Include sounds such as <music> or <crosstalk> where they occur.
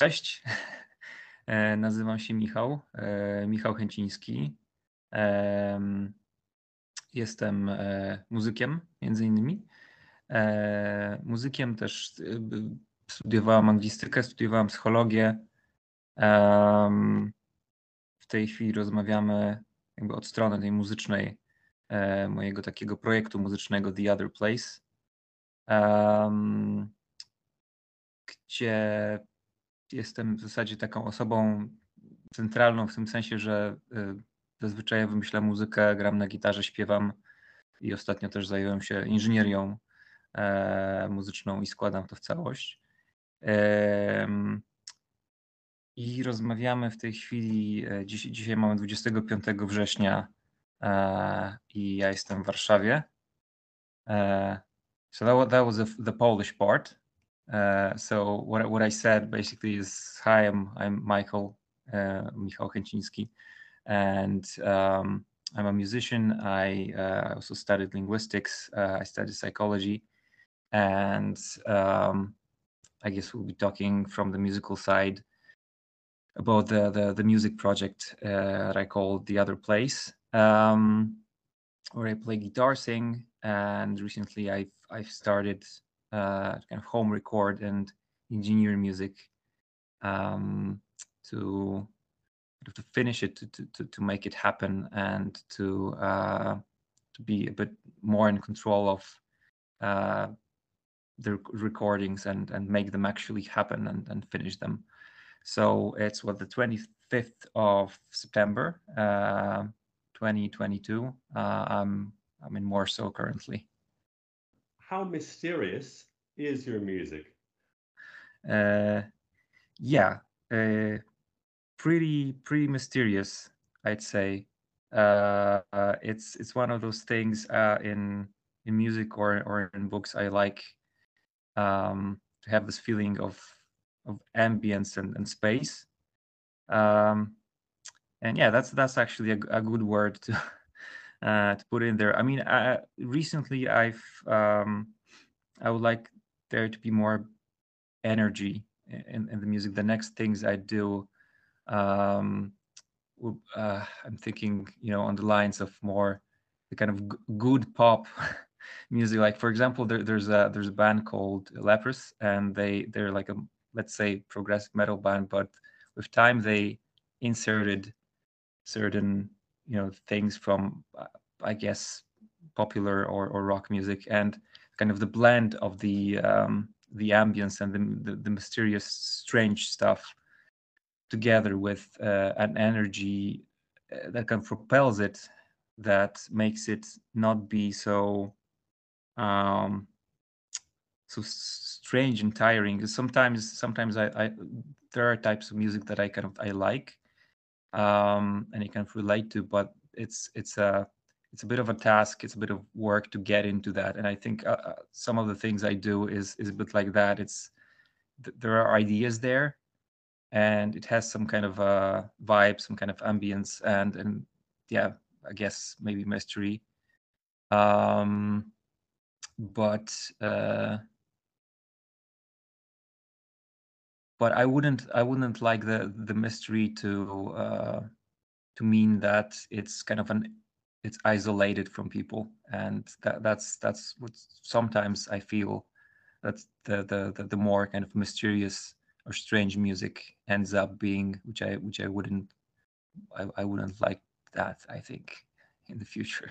Cześć, <laughs> E, nazywam się Michał, e, Michał Chęciński. Em, Jestem e, muzykiem, między innymi. E, Muzykiem też e, studiowałem anglistykę, studiowałem psychologię. W tej chwili rozmawiamy jakby od strony tej muzycznej e, mojego takiego projektu muzycznego The Other Place, gdzie jestem w zasadzie taką osobą centralną w tym sensie, że y, zazwyczaj wymyślam muzykę, gram na gitarze, śpiewam i ostatnio też zająłem się inżynierią e, muzyczną i składam to w całość. I rozmawiamy w tej chwili, e, dziś, dzisiaj mamy 25 września e, i ja jestem w Warszawie. So that, that was the, the Polish part. Uh, so what what I said basically is, hi, I'm I'm Michael uh, Michał and um, I'm a musician. I uh, also studied linguistics. Uh, I studied psychology, and um, I guess we'll be talking from the musical side about the the, the music project uh, that I call the Other Place, um, where I play guitar, sing, and recently I've I've started uh, kind of home record and engineer music um, to to finish it to, to, to, make it happen and to uh, to be a bit more in control of uh, the recordings and and make them actually happen and, and finish them. So it's what the 25th of september uh, 2022 uh, i'm i'm in warsaw currently How mysterious is your music? Uh, yeah, uh, pretty pretty mysterious, I'd say. Uh, uh, it's it's one of those things uh, in in music or or in books I like um, to have this feeling of of ambience and, and space. Um, and yeah, that's that's actually a good word to uh, to put in there. I mean, uh, recently I've um, I would like there to be more energy in, in the music. The next things I do, um, uh, I'm thinking, you know, on the lines of more the kind of g- good pop <laughs> music. Like for example, there, there's a there's a band called Leprous, and they they're like a let's say progressive metal band, but with time they inserted certain you know things from uh, I guess popular or, or rock music and kind of the blend of the um, the ambience and the, the, the mysterious strange stuff together with uh, an energy uh, that kind of propels it that makes it not be so um so strange and tiring. Sometimes sometimes I, I there are types of music that i kind of i like um and i can relate to but it's it's a it's a bit of a task it's a bit of work to get into that. And i think uh, uh, some of the things i do is is a bit like that. It's th- there are ideas there and it has some kind of uh vibe some kind of ambience and and yeah i guess maybe mystery. Um but uh but i wouldn't i wouldn't like the the mystery to uh to mean that it's kind of an it's isolated from people. And that that's that's what sometimes i feel that the the the, the more kind of mysterious or strange music ends up being which i which i wouldn't i, I wouldn't like that i think in the future